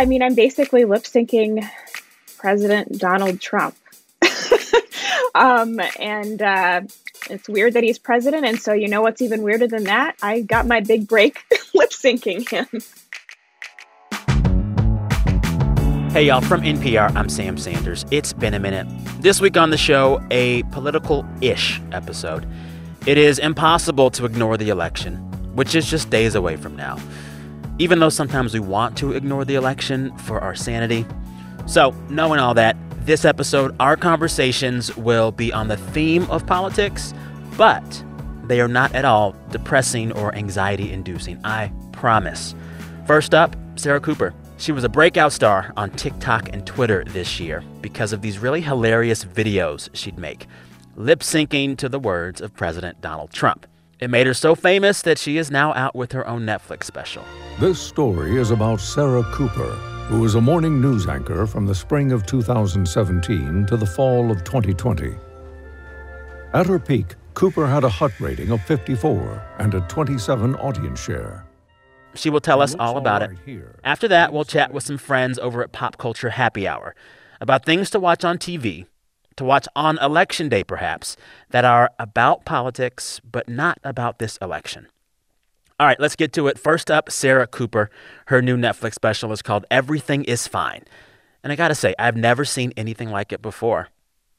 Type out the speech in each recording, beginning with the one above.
I mean, I'm basically lip syncing President Donald Trump. um, and uh, it's weird that he's president. And so, you know what's even weirder than that? I got my big break lip syncing him. Hey, y'all, from NPR, I'm Sam Sanders. It's been a minute. This week on the show, a political ish episode. It is impossible to ignore the election, which is just days away from now, even though sometimes we want to ignore the election for our sanity. So, knowing all that, this episode, our conversations will be on the theme of politics, but they are not at all depressing or anxiety inducing. I promise. First up, Sarah Cooper. She was a breakout star on TikTok and Twitter this year because of these really hilarious videos she'd make, lip syncing to the words of President Donald Trump. It made her so famous that she is now out with her own Netflix special. This story is about Sarah Cooper, who was a morning news anchor from the spring of 2017 to the fall of 2020. At her peak, Cooper had a HUT rating of 54 and a 27 audience share. She will tell us all about it. After that, we'll chat with some friends over at Pop Culture Happy Hour about things to watch on TV, to watch on election day perhaps, that are about politics but not about this election. All right, let's get to it. First up, Sarah Cooper. Her new Netflix special is called Everything is Fine. And I gotta say, I've never seen anything like it before.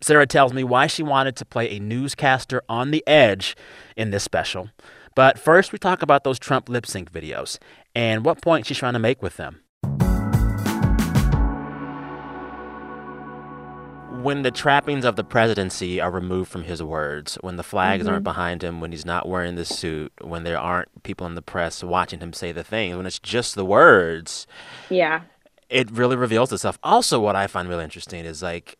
Sarah tells me why she wanted to play a newscaster on the edge in this special. But first, we talk about those Trump lip sync videos and what point she's trying to make with them. When the trappings of the presidency are removed from his words, when the flags Mm-hmm. aren't behind him, when he's not wearing the suit, when there aren't people in the press watching him say the things, when it's just the words, Yeah. it really reveals itself. Also, what I find really interesting is like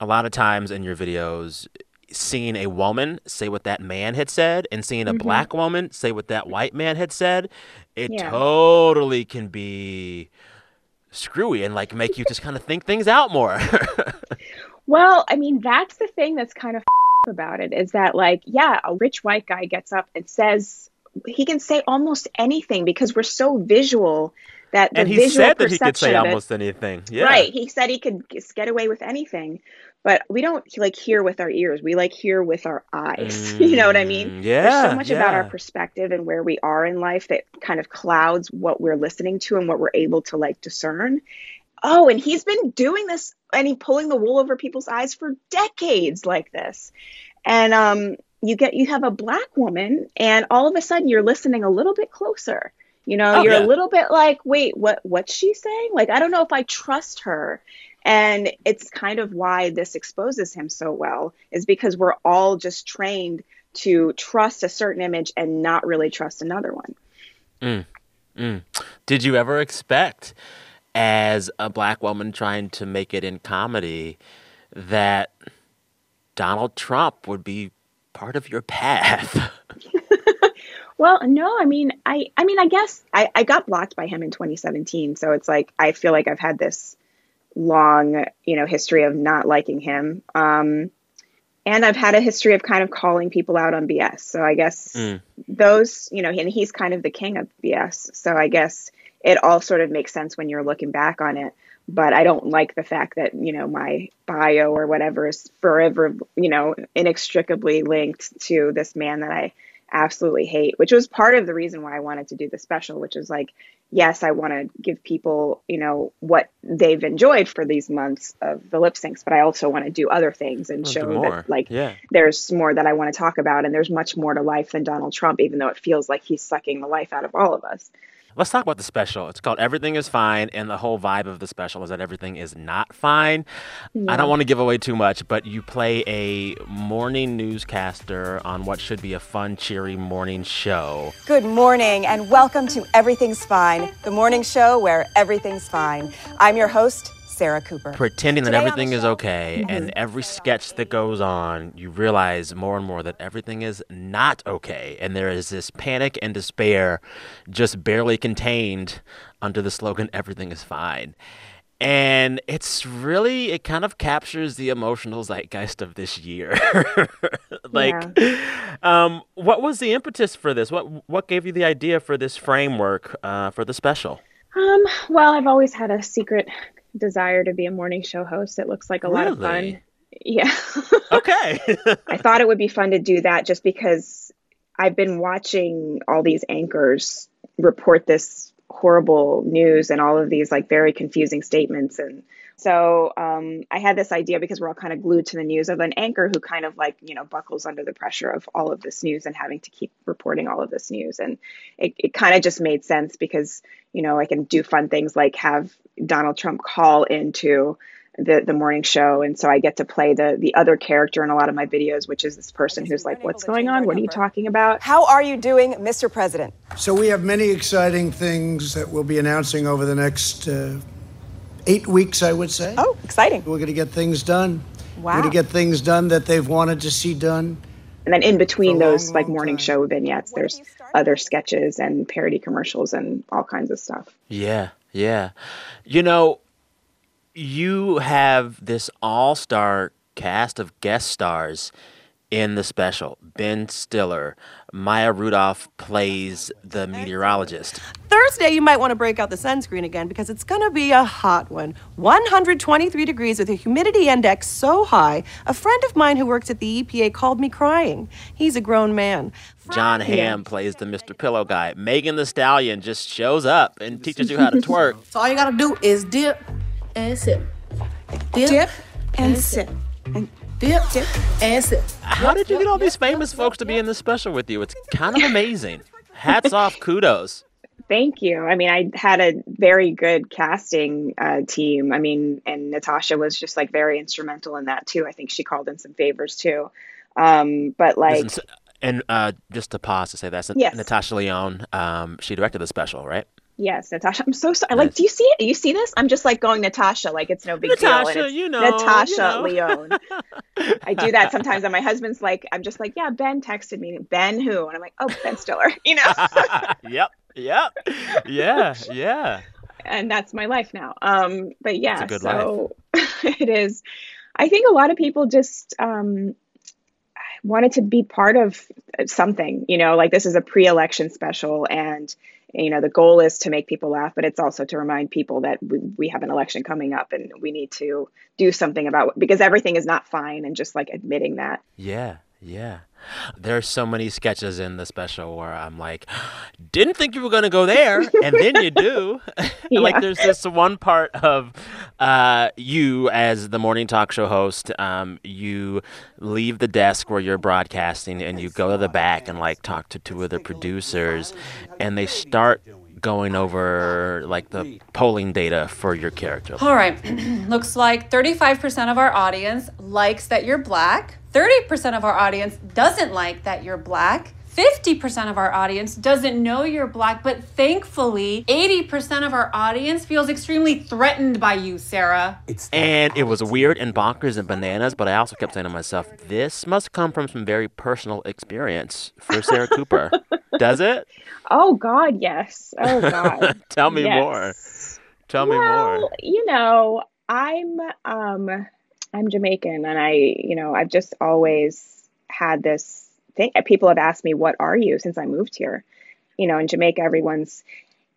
a lot of times in your videos, seeing a woman say what that man had said and seeing a Mm-hmm. black woman say what that white man had said, it Yeah. totally can be screwy and like make you just kind of think things out more. Well, I mean, that's the thing that's kind of about it is that, like, yeah, a rich white guy gets up and says, he can say almost anything because we're so visual that the and he visual said that he could say of it- almost anything. Yeah. Right. He said he could get away with anything, but we don't like hear with our ears. We like hear with our eyes. you know what I mean? Mm, Yeah. There's so much about our perspective and where we are in life that kind of clouds what we're listening to and what we're able to like discern. Oh, and he's been doing this and he pulling the wool over people's eyes for decades like this. And um you get you have a black woman and all of a sudden you're listening a little bit closer. You know, Oh, you're yeah. a little bit like, wait, what what's she saying? Like I don't know if I trust her. And it's kind of why this exposes him so well is because we're all just trained to trust a certain image and not really trust another one. Did you ever expect, as a black woman trying to make it in comedy, that Donald Trump would be part of your path? Well, no, I mean, I, I mean, I guess I, I got blocked by him in 2017, so it's like I feel like I've had this long, you know, history of not liking him, um, and I've had a history of kind of calling people out on BS. So I guess Mm. those, you know, and he's kind of the king of BS. So I guess it all sort of makes sense when you're looking back on it. But I don't like the fact that you know my bio or whatever is forever, you know, inextricably linked to this man that I absolutely hate, which was part of the reason why I wanted to do the special, which is like, yes, I want to give people, you know, what they've enjoyed for these months of the lip syncs, but I also want to do other things and show more. that, like, Yeah. there's more that I want to talk about, and there's much more to life than Donald Trump, even though it feels like he's sucking the life out of all of us. Let's talk about the special. It's called Everything is Fine, and the whole vibe of the special is that everything is not fine. I don't want to give away too much, but you play a morning newscaster on what should be a fun, cheery morning show. Good morning and welcome to Everything's Fine, the morning show where everything's fine. I'm your host, Sarah Cooper. pretending that Today on everything the is show- okay and every sketch that goes on you realize more and more that everything is not okay. And there is this panic and despair just barely contained under the slogan everything is fine. And it's really it kind of captures the emotional zeitgeist of this year. Like um what was the impetus for this? What what gave you the idea for this framework uh, for the special? Um, well, I've always had a secret desire to be a morning show host. It looks like a lot of fun. Yeah. Okay. I thought it would be fun to do that just because I've been watching all these anchors report this horrible news and all of these like very confusing statements and so um, I had this idea because we're all kind of glued to the news of an anchor who kind of like you know buckles under the pressure of all of this news and having to keep reporting all of this news and it, it kind of just made sense because you know I can do fun things like have Donald Trump call into the the morning show and so I get to play the the other character in a lot of my videos which is this person who's like what's going on what are you talking about How are you doing, Mr. President? So we have many exciting things that we'll be announcing over the next uh, eight weeks, I would say. Oh, exciting. We're going to get things done. Wow. We're going to get things done that they've wanted to see done. And then in between For a long, those like long morning time. show vignettes, When there's other sketches and parody commercials and all kinds of stuff. Yeah, yeah. You know, you have this all star cast of guest stars in the special. Ben Stiller, Maya Rudolph plays the meteorologist. Thursday, you might want to break out the sunscreen again because it's going to be a hot one. 123 degrees with a humidity index so high. A friend of mine who works at the EPA called me crying. He's a grown man. Jon Hamm plays the Mr. Pillow guy. Megan Thee Stallion just shows up and teaches you how to twerk. So all you gotta do is dip and sip. Dip, and sip. Dip, and sip. How did you get all these famous folks to be in this special with you? It's kind of amazing. Hats off, kudos. Thank you. I mean, I had a very good casting uh, team. I mean, and Natasha was just like very instrumental in that too. I think she called in some favors too. Um, but like, Listen, and uh, just to pause to say that, Yes. Natasha Lyonne, um, she directed the special, right? Yes, Natasha. I'm so sorry. Like, do you see it? You see this? I'm just like going Natasha, like it's no big deal. Natasha, you know, Natasha you know. Lyonne. I do that sometimes, and my husband's like, I'm just like, yeah, Ben texted me. Ben who? And I'm like, oh, Ben Stiller. You know. yep, yep, yeah, yeah. and that's my life now. Um, but yeah, a good so it is. I think a lot of people just um, wanted to be part of something. You know, like this is a pre-election special, and you know the goal is to make people laugh, but it's also to remind people that we, we have an election coming up, and we need to do something about because everything is not fine, and just like admitting that. Yeah, yeah. There's so many sketches in the special where I'm like, didn't think you were gonna go there, and then you do. like there's this one part of uh, you as the morning talk show host. Um, you leave the desk where you're broadcasting, and you go to the back and like talk to two of the producers, and they start going over like the polling data for your character. All right. Looks like 35% of our audience likes that you're black. 30% of our audience doesn't like that you're black. 50% of our audience doesn't know you're black, but thankfully, 80% of our audience feels extremely threatened by you, Sarah. It's And it was weird and bonkers and bananas, but I also kept saying to myself, this must come from some very personal experience for Sarah Cooper. Does it? Oh God, yes. Oh God. Tell me Yes. more. Tell me well, more. you know, I'm um I'm Jamaican and I, you know, I've just always had this thing people have asked me what are you since I moved here. You know, in Jamaica everyone's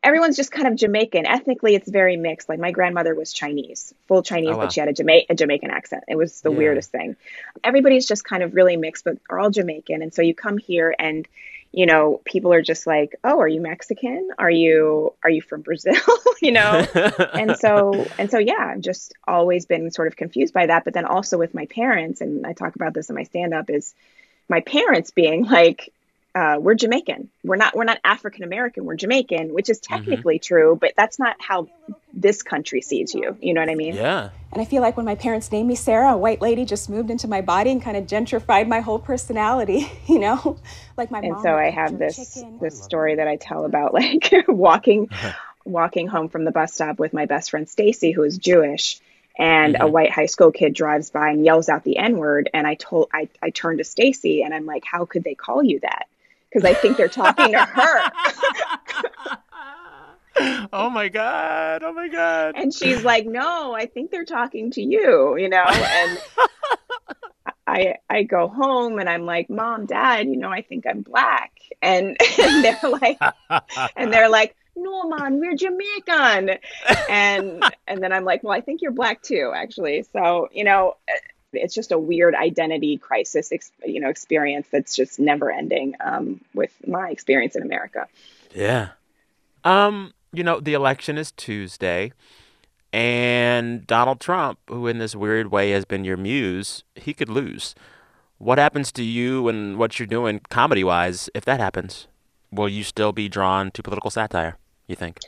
everyone's just kind of Jamaican. Ethnically it's very mixed. Like my grandmother was Chinese, full Chinese, Oh, wow. but she had a, Jama- a Jamaican accent. It was the Yeah. weirdest thing. Everybody's just kind of really mixed, but are all Jamaican. And so you come here and you know, people are just like, "Oh, are you Mexican? Are you are you from Brazil?" you know? and so and so yeah i've just always been sort of confused by that but then also with my parents and i talk about this in my stand up is my parents being like uh, we're jamaican. We're not we're not african american we're jamaican which is technically true but that's not how this country sees you. You know what i mean? Yeah. And I feel like when my parents named me Sarah, a white lady just moved into my body and kind of gentrified my whole personality, you know? Like my and mom so i have this chicken. this story that i tell about like walking walking home from the bus stop with my best friend stacy who is jewish and a white high school kid drives by and yells out the n word. And i told i, I turned to stacy and i'm like how could they call you that because i think they're talking to her Oh my god. Oh my god. and she's like no i think they're talking to you you know and i i go home and i'm like mom dad you know i think i'm black and, and they're like and they're like no man we're jamaican and and then i'm like well i think you're black too actually so you know it's just a weird identity crisis you know experience that's just never ending um, with my experience in america yeah um you know the election is tuesday and Donald Trump, who in this weird way has been your muse, he could lose. What happens to you and what you're doing comedy wise if that happens? Will you still be drawn to political satire, you think?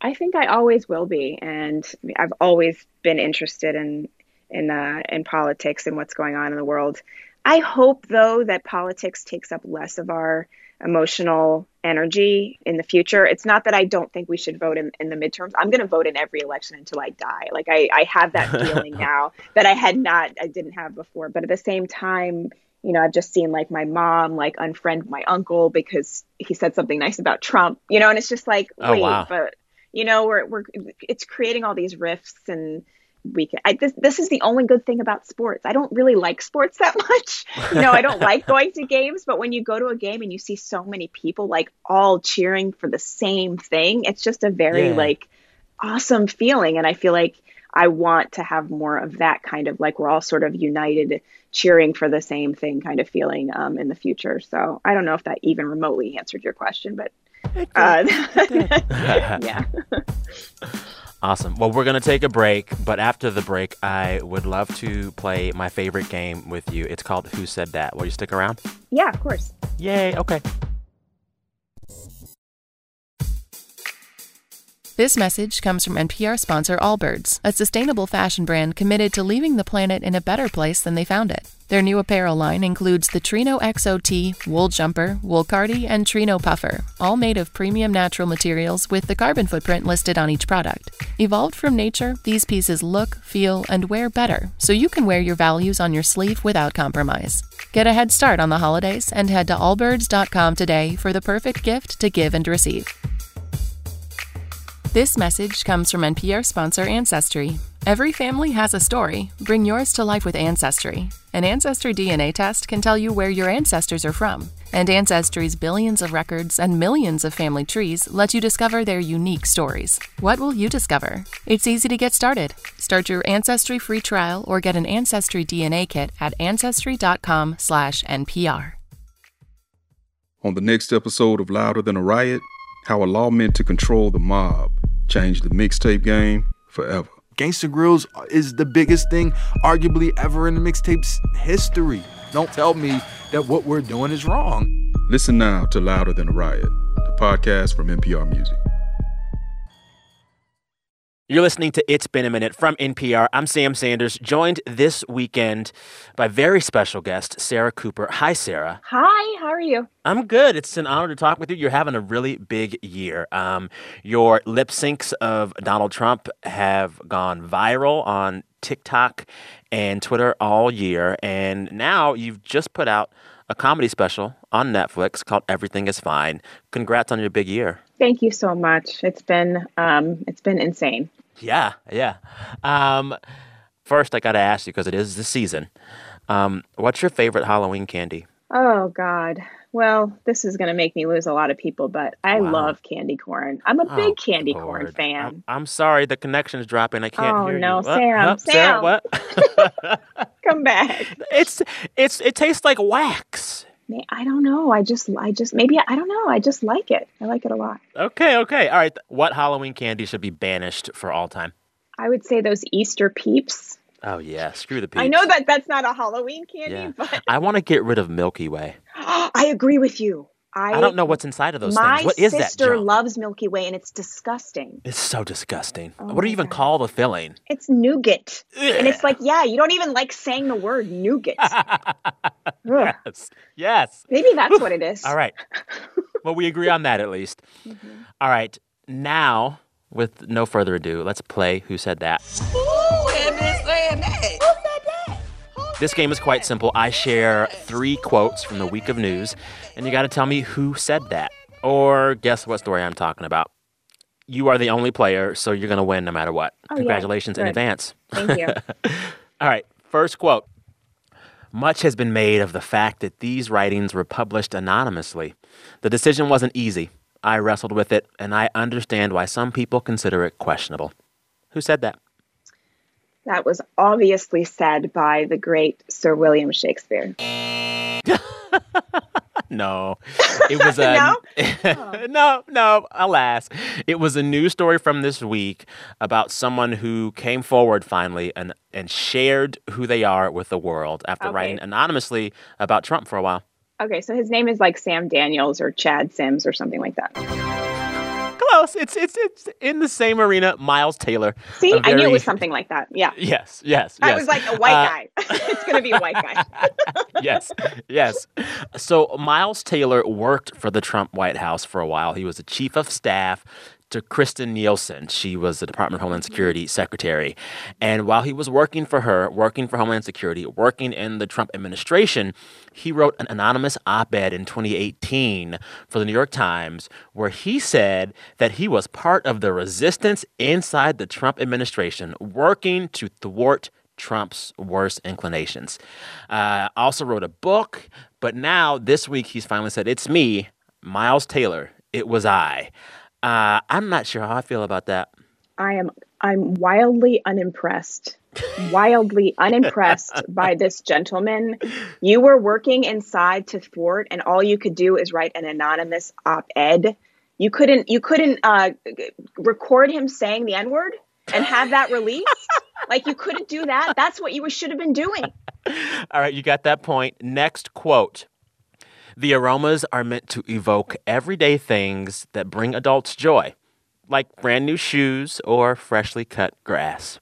I think I always will be. And I've always been interested in in uh, in politics and what's going on in the world. I hope though that politics takes up less of our emotional energy in the future. It's not that I don't think we should vote in, in the midterms. I'm going to vote in every election until I die. Like I, I have that feeling now that I had not, I didn't have before. But at the same time, you know, I've just seen like my mom like unfriend my uncle because he said something nice about Trump, you know, and it's just like, oh, wait, wow. but you know, we're, we're, it's creating all these rifts and, weekend. I, this this is the only good thing about sports. I don't really like sports that much. You know, I don't like going to games, but when you go to a game and you see so many people like all cheering for the same thing, it's just a very yeah. like awesome feeling. And I feel like I want to have more of that kind of like we're all sort of united cheering for the same thing kind of feeling um, in the future. So I don't know if that even remotely answered your question, but uh, yeah. Awesome. Well, we're going to take a break, but after the break, I would love to play my favorite game with you. It's called Who Said That. Will you stick around? Yeah, of course. Yay. Okay. This message comes from NPR sponsor Allbirds, a sustainable fashion brand committed to leaving the planet in a better place than they found it. Their new apparel line includes the Trino XOT, Wool Jumper, Wool Cardi, and Trino Puffer, all made of premium natural materials with the carbon footprint listed on each product. Evolved from nature, these pieces look, feel, and wear better, so you can wear your values on your sleeve without compromise. Get a head start on the holidays and head to allbirds.com today for the perfect gift to give and receive. This message comes from NPR sponsor Ancestry. Every family has a story. Bring yours to life with Ancestry. An Ancestry DNA test can tell you where your ancestors are from. And Ancestry's billions of records and millions of family trees let you discover their unique stories. What will you discover? It's easy to get started. Start your Ancestry free trial or get an Ancestry DNA kit at ancestry.com/npr. On the next episode of Louder Than a Riot, how a law meant to control the mob changed the mixtape game forever. Gangsta Grillz is the biggest thing, arguably, ever in the mixtape's history. Don't tell me that what we're doing is wrong. Listen now to Louder Than a Riot, the podcast from NPR Music. You're listening to It's Been a Minute from NPR. I'm Sam Sanders, joined this weekend by very special guest, Sarah Cooper. Hi, Sarah. Hi, how are you? I'm good. It's an honor to talk with you. You're having a really big year. Um, your lip syncs of Donald Trump have gone viral on TikTok and Twitter all year. And now you've just put out a comedy special on Netflix called Everything is Fine. Congrats on your big year. Thank you so much. It's been um, it's been insane. Yeah, yeah. Um, first, I got to ask you because it is the season. Um, what's your favorite Halloween candy? Oh God. Well, this is going to make me lose a lot of people, but I wow. love candy corn. I'm a big oh, candy Lord. corn fan. I'm, I'm, sorry, the connection is dropping. I can't oh, hear no, you. Uh, Sam, oh, Sam, Sarah, what? Come back. It's it's it tastes like wax. I don't know. I just, I just, maybe, I don't know. I just like it. I like it a lot. Okay, okay. All right. What Halloween candy should be banished for all time? I would say those Easter peeps. Oh, yeah. Screw the peeps. I know that that's not a Halloween candy, yeah. but. I want to get rid of Milky Way. I agree with you. I, I, don't know what's inside of those things. What is that? My sister loves Milky Way, and it's disgusting. It's so disgusting. Oh what do you even God. call the filling? It's nougat, Ugh. and it's like, yeah, you don't even like saying the word nougat. yes, yes. Maybe that's what it is. All right. Well, we agree on that at least. Mm-hmm. All right. Now, with no further ado, let's play Who Said That. Ooh, and saying that. This game is quite simple. I share three quotes from the week of news, and you got to tell me who said that or guess what story I'm talking about. You are the only player, so you're going to win no matter what. Oh, Congratulations yeah. in advance. Thank you. All right, first quote. Much has been made of the fact that these writings were published anonymously. The decision wasn't easy. I wrestled with it, and I understand why some people consider it questionable. Who said that? That was obviously said by the great Sir William Shakespeare. no, it was a No? no, no. Alas, it was a news story from this week about someone who came forward finally and and shared who they are with the world after Okay. writing anonymously about Trump for a while. Okay, so his name is like Sam Daniels or Chad Sims or something like that. Close. It's it's it's in the same arena. Miles Taylor. See, a I knew it was something like that. Yeah. Yes, yes, I yes. was like a white Uh, guy. it's going to be a white guy. yes, yes. So Miles Taylor worked for the Trump White House for a while. He was the chief of staff to Kirstjen Nielsen. She was the Department of Homeland Security secretary. And while he was working for her, working for Homeland Security, working in the Trump administration, he wrote an anonymous op ed in 2018 for the New York Times where he said that he was part of the resistance inside the Trump administration, working to thwart Trump's worst inclinations. Uh, also wrote a book, but now this week he's finally said, It's me, Miles Taylor. It was I. Uh, I'm not sure how I feel about that. I am I'm wildly unimpressed. Wildly unimpressed by this gentleman. You were working inside to thwart and all you could do is write an anonymous op-ed. You couldn't you couldn't uh, record him saying the n-word and have that released? like you couldn't do that? That's what you should have been doing. All right, you got that point. Next quote. The aromas are meant to evoke everyday things that bring adults joy, like brand new shoes or freshly cut grass.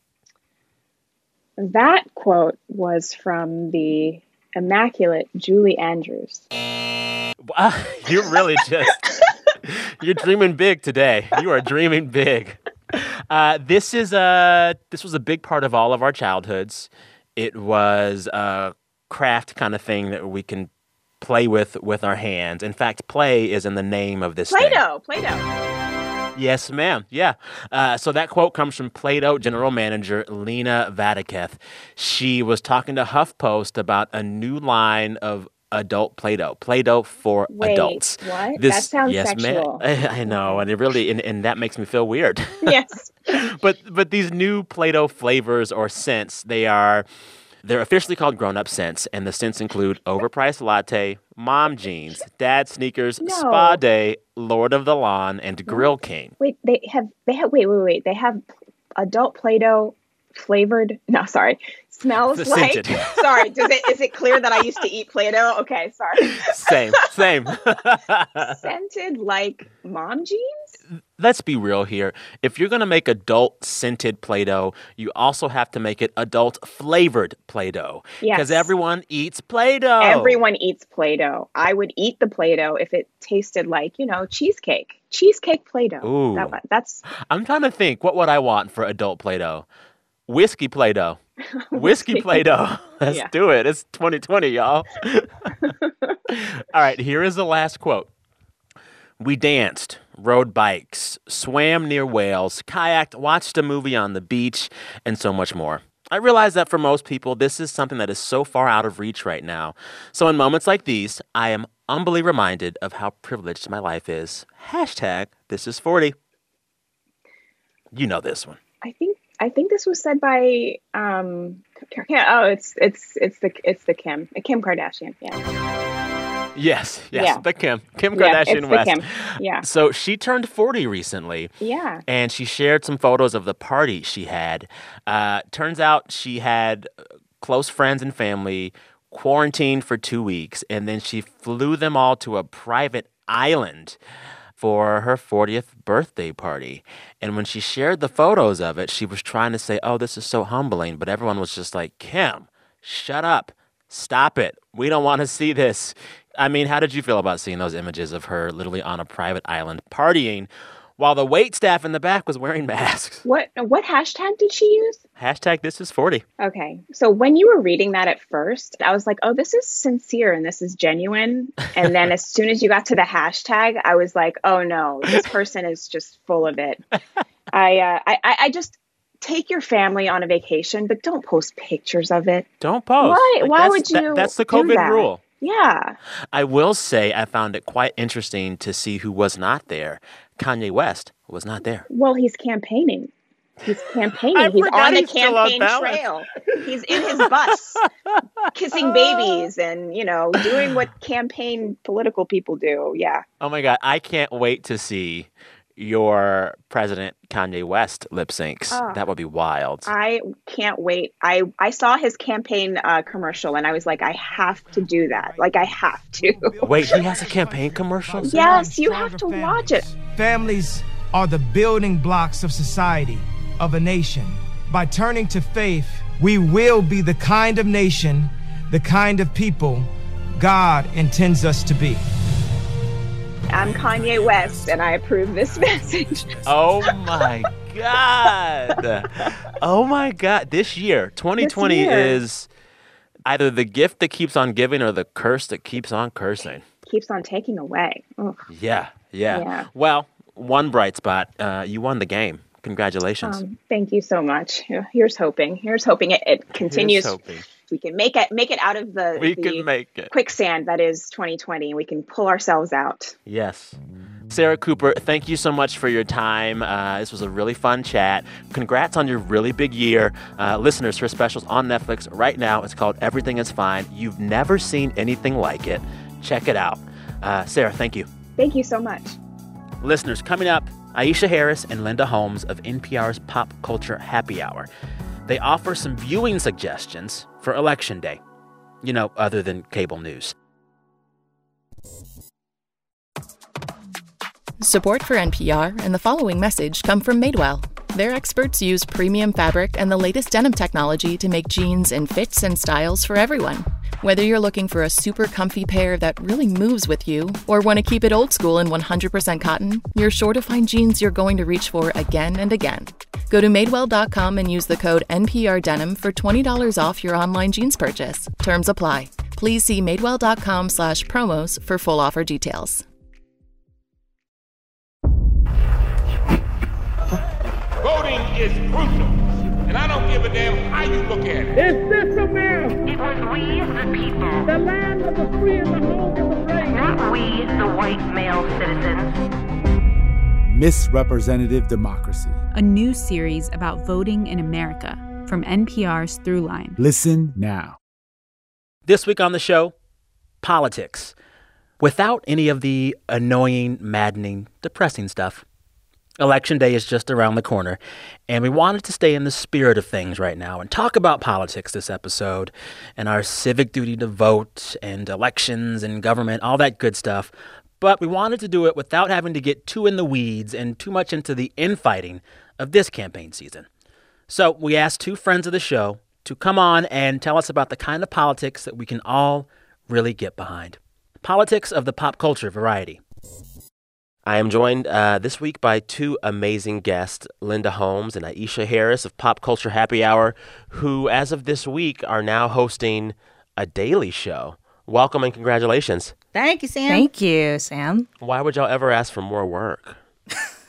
That quote was from the immaculate Julie Andrews. Wow, you're really just you're dreaming big today. You are dreaming big. Uh, this is a this was a big part of all of our childhoods. It was a craft kind of thing that we can play with with our hands. In fact, play is in the name of this. Play-Doh, Play-Doh. Yes, ma'am. Yeah. Uh, so that quote comes from Play-Doh general manager Lena Vadaketh. She was talking to HuffPost about a new line of adult Play-Doh, Play-Doh for Wait, adults. what? That sounds yes, sexual. ma'am. I, I know, and it really, and, and that makes me feel weird. Yes. but but these new Play-Doh flavors or scents, they are they're officially called grown-up scents, and the scents include overpriced latte, mom jeans, dad sneakers, No. spa day, Lord of the Lawn, and Grill King. Wait, they have they have wait, wait, wait. They have adult Play-Doh flavored. No, sorry. Smells The like. scented. sorry. Does it is it clear that I used to eat Play-Doh? Okay, sorry. Same, same. Scented like mom jeans. Let's be real here. If you're going to make adult scented Play Doh, you also have to make it adult flavored Play Doh. Because Yes. everyone eats Play Doh. Everyone eats Play-Doh. I would eat the Play-Doh if it tasted like you know cheesecake. Cheesecake Play-Doh. Ooh. That, that's I'm trying to think, what would I want for adult Play Doh? Whiskey Play Doh. Whiskey Play Doh. Let's Yeah. do it. It's 2020, y'all. All right, here is the last quote. We danced, rode bikes, swam near whales, kayaked, watched a movie on the beach, and so much more. I realize that for most people, this is something that is so far out of reach right now. So, in moments like these, I am humbly reminded of how privileged my life is. Hashtag this is 40. You know this one. I think I think this was said by um oh it's it's it's the it's the Kim Kim Kardashian yeah Yes, yes, Yeah. the Kim, Kim Yeah, Kardashian the West. Kim. Yeah. So she turned 40 recently. yeah and she shared some photos of the party she had. Uh, turns out she had uh, close friends and family quarantined for two weeks, and then she flew them all to a private island for her 40th birthday party. And when she shared the photos of it, she was trying to say, Oh, this is so humbling. But everyone was just like, Kim, shut up. Stop it. We don't want to see this. I mean, how did you feel about seeing those images of her literally on a private island partying while the wait staff in the back was wearing masks? what what hashtag did she use Hashtag this is 40. okay so when you were reading that at first I was like oh this is sincere and this is genuine and then as soon as you got to the hashtag I was like oh no this person is just full of it I uh, I I just take your family on a vacation but don't post pictures of it Don't post. Why- why that's- would that- you that's the COVID that? rule. Yeah. I will say I found it quite interesting to see who was not there. Kanye West was not there. Well, he's campaigning. He's campaigning. I he's on the he's still on campaign trail. He's in his bus, kissing babies and, you know, doing what campaign political people do. Yeah. Oh my God. I can't wait to see your President Kanye West lip syncs. Oh. that would be wild. I can't wait. I I saw his campaign uh, commercial and I was like, I have to do that. Like, I have to. Wait, he has a campaign commercial? yes, you have to watch it. Families are the building blocks of society, of a nation. By turning to faith, we will be the kind of nation, the kind of people God intends us to be. I'm Kanye West and I approve this message. Oh my God. Oh my God. This year, 2020 year. is either the gift that keeps on giving or the curse that keeps on cursing. Keeps on taking away. Yeah, yeah. Yeah. Well, one bright spot, uh, you won the game. Congratulations. Um, thank you so much. Here's hoping. Here's hoping it, it continues. hoping. We can make it make it out of the, We the can make it. quicksand that is 2020. We can pull ourselves out. Yes. Sarah Cooper, thank you so much for your time. Uh, this was a really fun chat. Congrats on your really big year. Uh, listeners, her specials on Netflix right now. It's called Everything is Fine. You've never seen anything like it. Check it out. Uh, Sarah, thank you. Thank you so much. Listeners, coming up, Aisha Harris and Linda Holmes of NPR's Pop Culture Happy Hour. They offer some viewing suggestions for Election Day, you know, other than cable news. Support for NPR and the following message come from Madewell. Their experts use premium fabric and the latest denim technology to make jeans in fits and styles for everyone. Whether you're looking for a super comfy pair that really moves with you or want to keep it old school in 100% cotton, you're sure to find jeans you're going to reach for again and again. Go to Madewell.com and use the code NPRDenim for $20 off your online jeans purchase. Terms apply. Please see Madewell.com slash promos for full offer details. Is crucial, and I don't give a damn how you look at it. Is this America? It was we, the people. The land of the free and the home of the brave. Not we, the white male citizens. Misrepresentative Democracy. a new series about voting in America from NPR's Throughline. Listen now. This week on the show, politics. Without any of the annoying, maddening, depressing stuff. Election day is just around the corner, and we wanted to stay in the spirit of things right now and talk about politics this episode and our civic duty to vote and elections and government, all that good stuff. But we wanted to do it without having to get too in the weeds and too much into the infighting of this campaign season. So we asked two friends of the show to come on and tell us about the kind of politics that we can all really get behind. Politics of the pop culture variety. I am joined uh, this week by two amazing guests, Linda Holmes and Aisha Harris of Pop Culture Happy Hour, who, as of this week, are now hosting a daily show. Welcome and congratulations. Thank you, Sam. Thank you, Sam. Why would y'all ever ask for more work?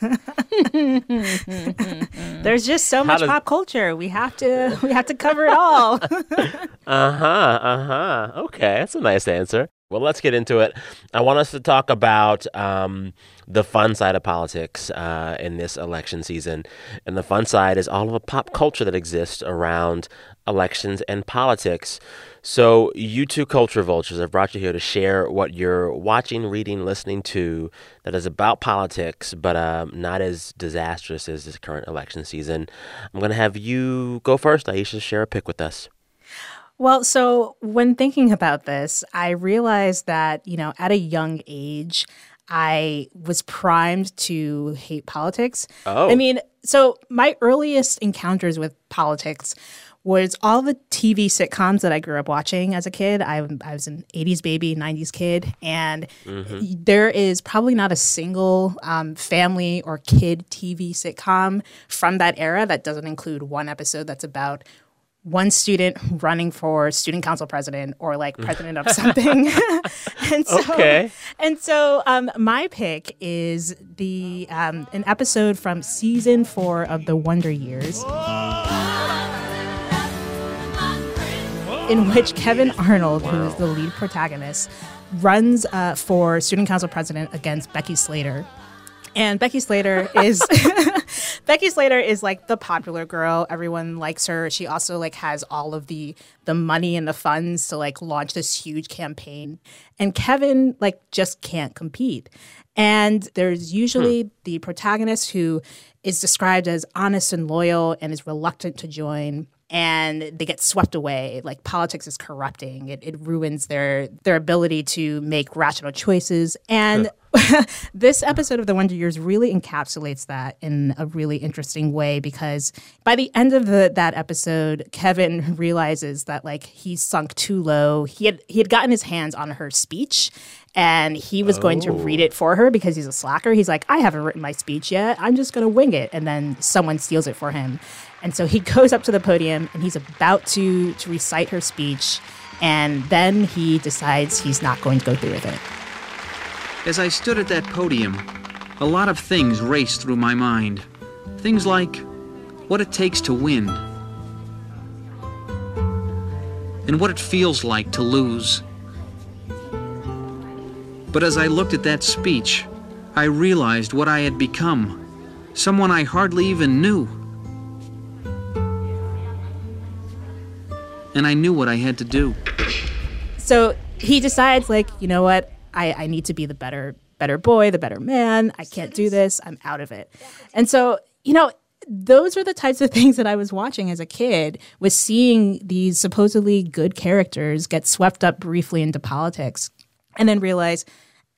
There's just so How much does- pop culture. We have to we have to cover it all. Uh huh. Uh huh. Okay, that's a nice answer. Well, let's get into it. I want us to talk about um, the fun side of politics uh, in this election season. And the fun side is all of the pop culture that exists around elections and politics. So, you two culture vultures have brought you here to share what you're watching, reading, listening to that is about politics, but um, not as disastrous as this current election season. I'm going to have you go first, Aisha, share a pick with us. Well, so when thinking about this, I realized that, you know, at a young age, I was primed to hate politics. Oh. I mean, so my earliest encounters with politics was all the TV sitcoms that I grew up watching as a kid. I, I was an 80s baby, 90s kid, and there is probably not a single um, family or kid TV sitcom from that era that doesn't include one episode that's about one student running for student council president or like president of something. and so, Okay. And so um, my pick is the um, an episode from season four of The Wonder Years. in which Kevin Arnold, who's the lead protagonist, runs uh, for student council president against Becky Slater. And Becky Slater is Becky Slater is like the popular girl. Everyone likes her. She also like has all of the the money and the funds to like launch this huge campaign. And Kevin like just can't compete. And there's usually hmm. the protagonist who is described as honest and loyal and is reluctant to join and they get swept away. Like politics is corrupting. It, it ruins their their ability to make rational choices. And this episode of The Wonder Years really encapsulates that in a really interesting way because by the end of the, that episode, Kevin realizes that like he's sunk too low. He had he had gotten his hands on her speech and he was going to read it for her because he's a slacker. He's like, I haven't written my speech yet. I'm just going to wing it. And then someone steals it for him. And so he goes up to the podium and he's about to, to recite her speech. And then he decides he's not going to go through with it. As I stood at that podium, a lot of things raced through my mind. Things like what it takes to win, and what it feels like to lose. But as I looked at that speech, I realized what I had become someone I hardly even knew. And I knew what I had to do. So he decides, like, you know what? I, I need to be the better better boy, the better man. I can't do this. I'm out of it. And so, you know, those are the types of things that I was watching as a kid, was seeing these supposedly good characters get swept up briefly into politics and then realize,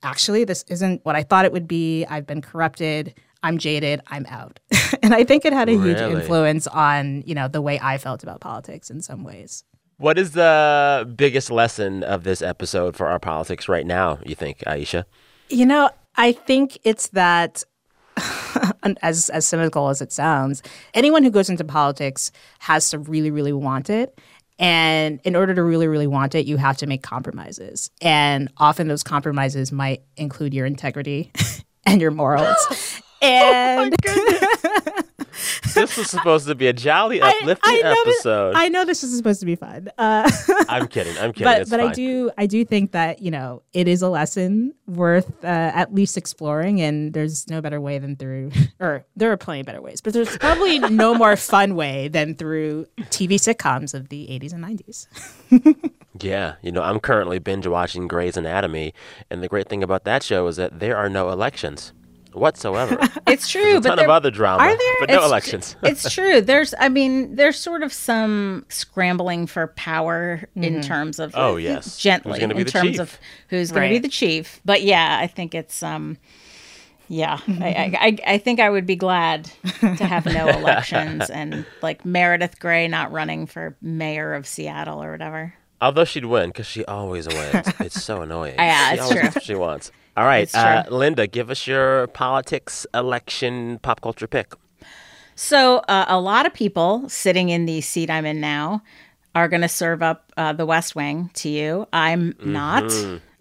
actually, this isn't what I thought it would be. I've been corrupted. I'm jaded. I'm out. and I think it had a huge influence on, you know, the way I felt about politics in some ways. What is the biggest lesson of this episode for our politics right now, you think, Aisha? You know, I think it's that as as cynical as it sounds, anyone who goes into politics has to really, really want it. And in order to really, really want it, you have to make compromises. And often those compromises might include your integrity and your morals. Oh and This was supposed to be a jolly, uplifting I this- episode. I know this is supposed to be fun. Uh, I'm kidding. I'm kidding. but it's but I do I do think that you know it is a lesson worth uh, at least exploring, and there's no better way than through, or there are plenty of better ways, but there's probably no more fun way than through TV sitcoms of the 80s and 90s. Yeah, you know, I'm currently binge watching Grey's Anatomy, and the great thing about that show is that there are no elections whatsoever. It's true, There's a but ton there, of other drama, Are there? but no It's- elections. it's true. There's, I mean, there's sort of some scrambling for power in Mhm. terms of Oh, yes. gently Who's gonna be in terms chief? of who's going to be the chief. But yeah, I think it's um. Yeah, I, I, I I think I would be glad to have no elections and like Meredith Grey not running for mayor of Seattle or whatever. Although she'd win because she always wins. It's so annoying. Yeah, she it's always true. she wants. All right, uh. Linda, give us your politics, election, pop culture pick. So, uh, a lot of people sitting in the seat I'm in now are going to serve up uh, the West Wing to you. I'm not.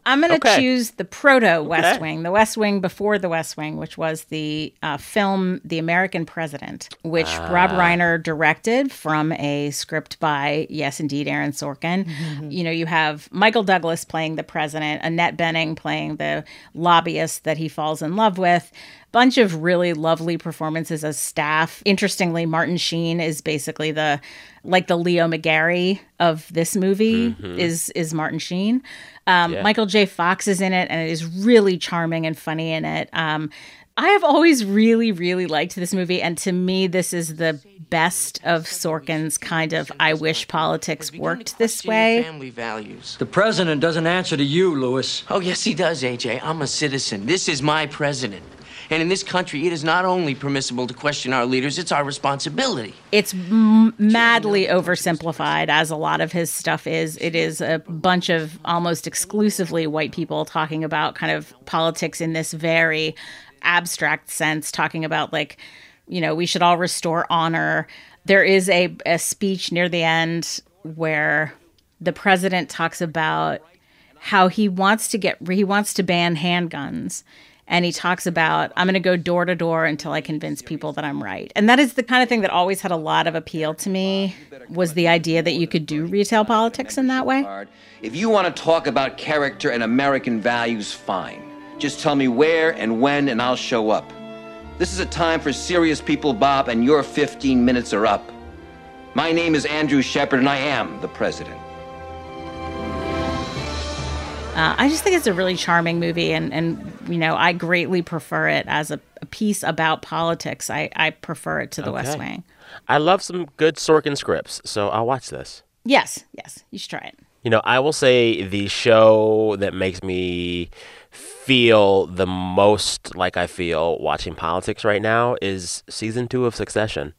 I'm going to Okay. choose the proto West Okay. Wing, the West Wing before the West Wing, which was the uh, film The American President, which Rob Ah. Reiner directed from a script by, yes, indeed, Aaron Sorkin. You know, you have Michael Douglas playing the president, Annette Bening playing the lobbyist that he falls in love with. Bunch of really lovely performances as staff. Interestingly, Martin Sheen is basically the like the Leo McGarry of this movie Mhm. is is Martin Sheen. Um, Yeah. Michael J. Fox is in it and it is really charming and funny in it. Um, I have always really, really liked this movie, and to me, this is the best of Sorkin's kind of I wish politics worked this way. Family values. The president doesn't answer to you, Lewis. Oh, yes, he does, AJ. I'm a citizen. This is my president. And in this country, it is not only permissible to question our leaders, it's our responsibility. It's m- madly oversimplified, as a lot of his stuff is. It is a bunch of almost exclusively white people talking about kind of politics in this very abstract sense, talking about like, you know, we should all restore honor. There is a, a speech near the end where the president talks about how he wants to get he wants to ban handguns and he talks about I'm going to go door to door until I convince people that I'm right. And that is the kind of thing that always had a lot of appeal to me was the idea that you could do retail politics in that way. If you want to talk about character and American values, fine. Just tell me where and when, and I'll show up. This is a time for serious people, Bob, and your 15 minutes are up. My name is Andrew Shepherd, and I am the president. Uh, I just think it's a really charming movie, and, and you know, I greatly prefer it as a, a piece about politics. I, I prefer it to The West Wing. I love some good Sorkin scripts, so I'll watch this. Yes, yes, you should try it. You know, I will say the show that makes me feel the most like I feel watching politics right now is season two of Succession.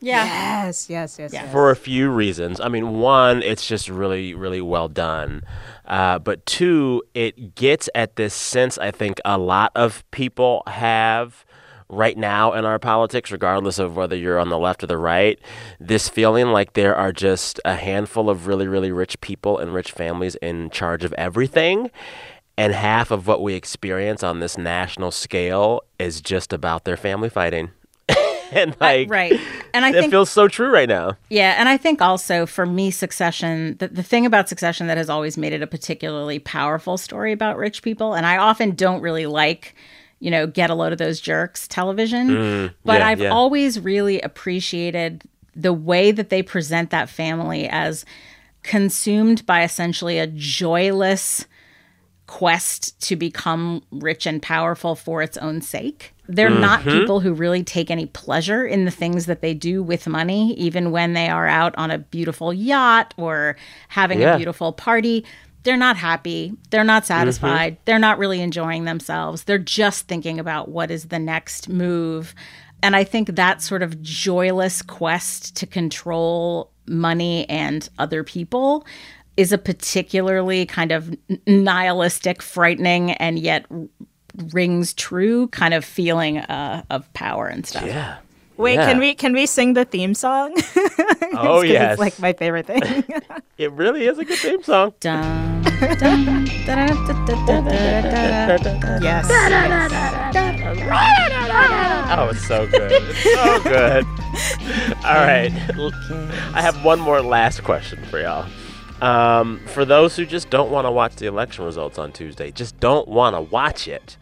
Yeah. Yes, yes, yes. yes. For a few reasons. I mean, one, it's just really, really well done. Uh, but two, it gets at this sense I think a lot of people have right now in our politics, regardless of whether you're on the left or the right, this feeling like there are just a handful of really, really rich people and rich families in charge of everything. And half of what we experience on this national scale is just about their family fighting. and like, right. And I think it think feels so true right now. Yeah, and I think also for me, Succession, the, the thing about Succession that has always made it a particularly powerful story about rich people, and I often don't really like, you know, get a load of those jerks television, Mm, but yeah, I've yeah. always really appreciated the way that they present that family as consumed by essentially a joyless quest to become rich and powerful for its own sake. They're not Mhm. people who really take any pleasure in the things that they do with money, even when they are out on a beautiful yacht or having Yeah. a beautiful party. They're not happy. They're not satisfied. They're not really enjoying themselves. They're just thinking about what is the next move. And I think that sort of joyless quest to control money and other people is a particularly kind of nihilistic, frightening, and yet rings true kind of feeling uh, of power and stuff. Yeah. Wait, yeah. can we can we sing the theme song? oh yes, it's like my favorite thing. it really is a good theme song. Yes. Oh, it's so good. It's so good. All right, I have one more last question for y'all. Um, for those who just don't want to watch the election results on Tuesday, just don't want to watch it,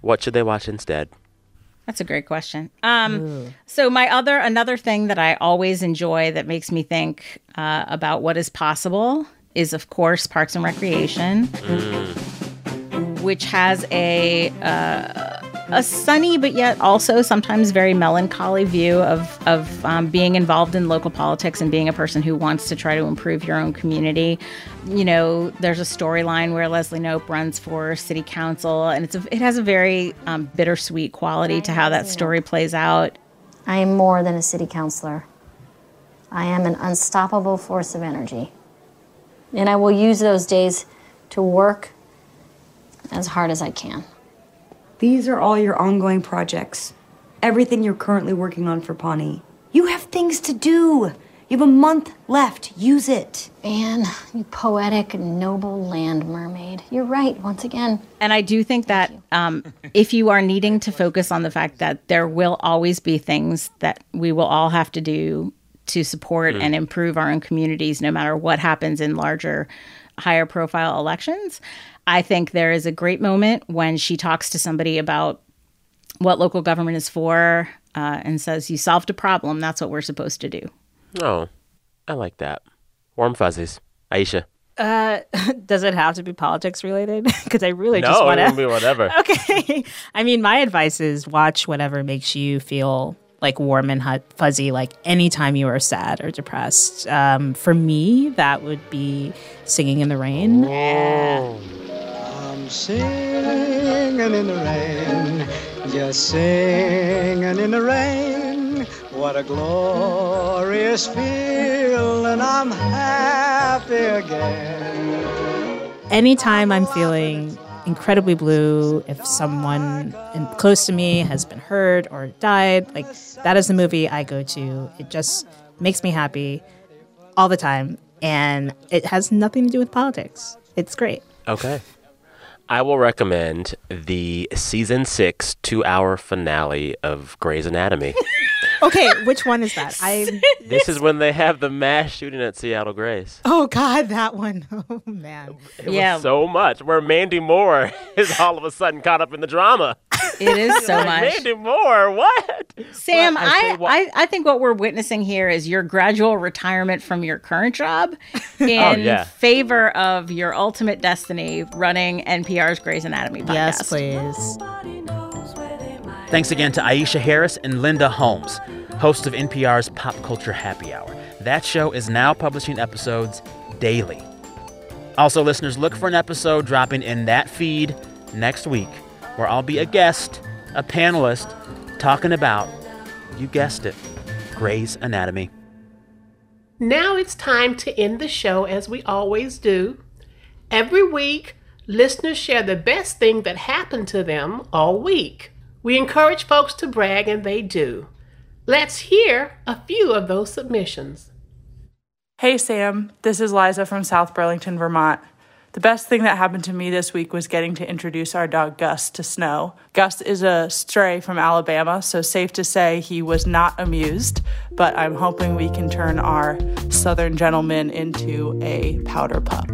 what should they watch instead? That's a great question. Um, so my other another thing that I always enjoy that makes me think uh, about what is possible is, of course, Parks and Recreation, which has a uh, a sunny but yet also sometimes very melancholy view of of um, being involved in local politics and being a person who wants to try to improve your own community. You know, there's a storyline where Leslie Knope runs for city council, and it's a, it has a very um, bittersweet quality to how that story plays out. I am more than a city councilor. I am an unstoppable force of energy. And I will use those days to work as hard as I can. These are all your ongoing projects. Everything you're currently working on for Pawnee. You have things to do. You have a month left. Use it. Ann, you poetic, noble land mermaid. You're right, once again. And I do think that um, if you are needing to focus on the fact that there will always be things that we will all have to do to support Mm. and improve our own communities, no matter what happens in larger, higher profile elections, I think there is a great moment when she talks to somebody about what local government is for uh, and says, You solved a problem. That's what we're supposed to do. Oh, I like that. Warm fuzzies. Aisha. Uh, does it have to be politics related? Because I really no, just want it can be whatever. Okay. I mean, my advice is watch whatever makes you feel like warm and hot, fuzzy, like anytime you are sad or depressed. Um, for me, that would be Singing in the Rain. I'm singing in the rain, just singing in the rain. What a glorious feeling, I'm happy again. Anytime I'm feeling incredibly blue, if someone in, close to me has been hurt or died, like that is the movie I go to. It just makes me happy all the time. And it has nothing to do with politics. It's great. Okay. I will recommend the season six two hour finale of Grey's Anatomy. Okay, which one is that? I this is when they have the mass shooting at Seattle Grace. Oh God, that one. Oh man. It was so much where Mandy Moore is all of a sudden caught up in the drama. It is so Like, much. Mandy Moore, what? Sam, Well, I I, what- I, I think what we're witnessing here is your gradual retirement from your current job in Oh, yeah. favor of your ultimate destiny running NPR's Grey's Anatomy podcast. Yes, please. Thanks again to Aisha Harris and Linda Holmes, hosts of NPR's Pop Culture Happy Hour. That show is now publishing episodes daily. Also, listeners, look for an episode dropping in that feed next week where I'll be a guest, a panelist, talking about, you guessed it, Grey's Anatomy. Now it's time to end the show as we always do. Every week, listeners share the best thing that happened to them all week. We encourage folks to brag, and they do. Let's hear a few of those submissions. Hey Sam, this is Liza from South Burlington, Vermont. The best thing that happened to me this week was getting to introduce our dog Gus to Snow. Gus is a stray from Alabama, so safe to say he was not amused, but I'm hoping we can turn our southern gentleman into a powder pup.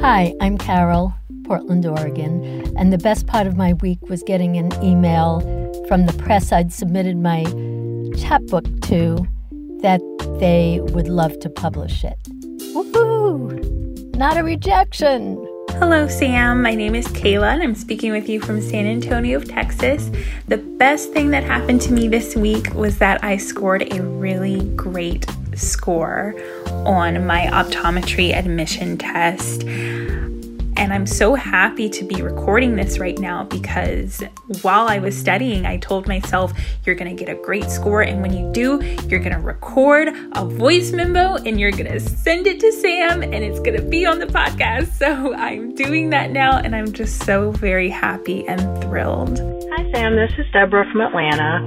Hi, I'm Carol, Portland, Oregon, and the best part of my week was getting an email from the press I'd submitted my chapbook to that they would love to publish it. Woohoo! Not a rejection. Hello, Sam. My name is Kayla, and I'm speaking with you from San Antonio, Texas. The best thing that happened to me this week was that I scored a really great score on my optometry admission test. And I'm so happy to be recording this right now because while I was studying, I told myself, you're gonna get a great score. And when you do, you're gonna record a voice memo and you're gonna send it to Sam and it's gonna be on the podcast. So I'm doing that now and I'm just so very happy and thrilled. Hi, Sam. This is Deborah from Atlanta.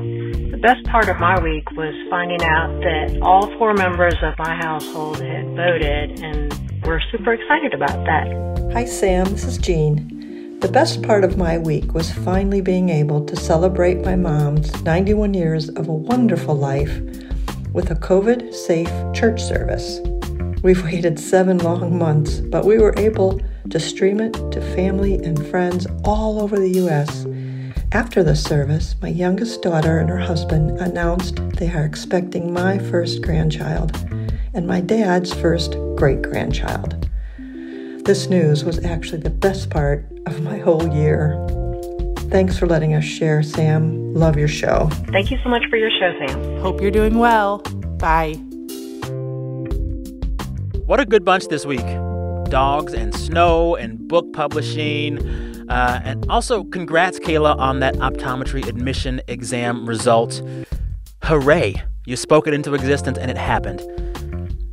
The best part of my week was finding out that all four members of my household had voted, and we're super excited about that. Hi, Sam. This is Jean. The best part of my week was finally being able to celebrate my mom's 91 years of a wonderful life with a COVID safe church service. We've waited seven long months, but we were able to stream it to family and friends all over the U.S. After the service, my youngest daughter and her husband announced they are expecting my first grandchild and my dad's first great grandchild. This news was actually the best part of my whole year. Thanks for letting us share, Sam. Love your show. Thank you so much for your show, Sam. Hope you're doing well. Bye. What a good bunch this week. Dogs and snow and book publishing. Uh, and also, congrats, Kayla, on that optometry admission exam result. Hooray! You spoke it into existence and it happened.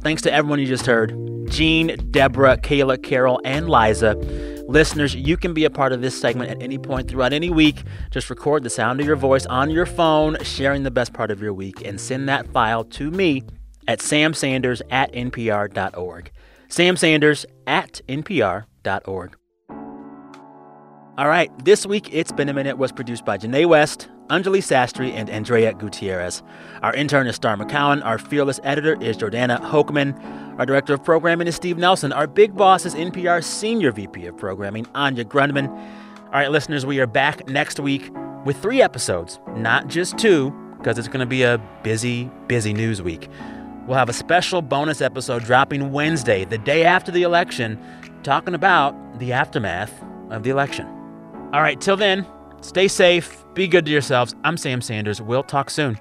Thanks to everyone you just heard Jean, Deborah, Kayla, Carol, and Liza. Listeners, you can be a part of this segment at any point throughout any week. Just record the sound of your voice on your phone, sharing the best part of your week, and send that file to me at samsanders at npr.org. Sam Sanders at npr.org. All right, this week It's Been a Minute was produced by Janae West, Anjali Sastry, and Andrea Gutierrez. Our intern is Star McCowan. Our fearless editor is Jordana Hochman. Our director of programming is Steve Nelson. Our big boss is NPR's senior VP of programming, Anya Grundman. All right, listeners, we are back next week with three episodes, not just two, because it's going to be a busy, busy news week. We'll have a special bonus episode dropping Wednesday, the day after the election, talking about the aftermath of the election. All right, till then, stay safe, be good to yourselves. I'm Sam Sanders. We'll talk soon.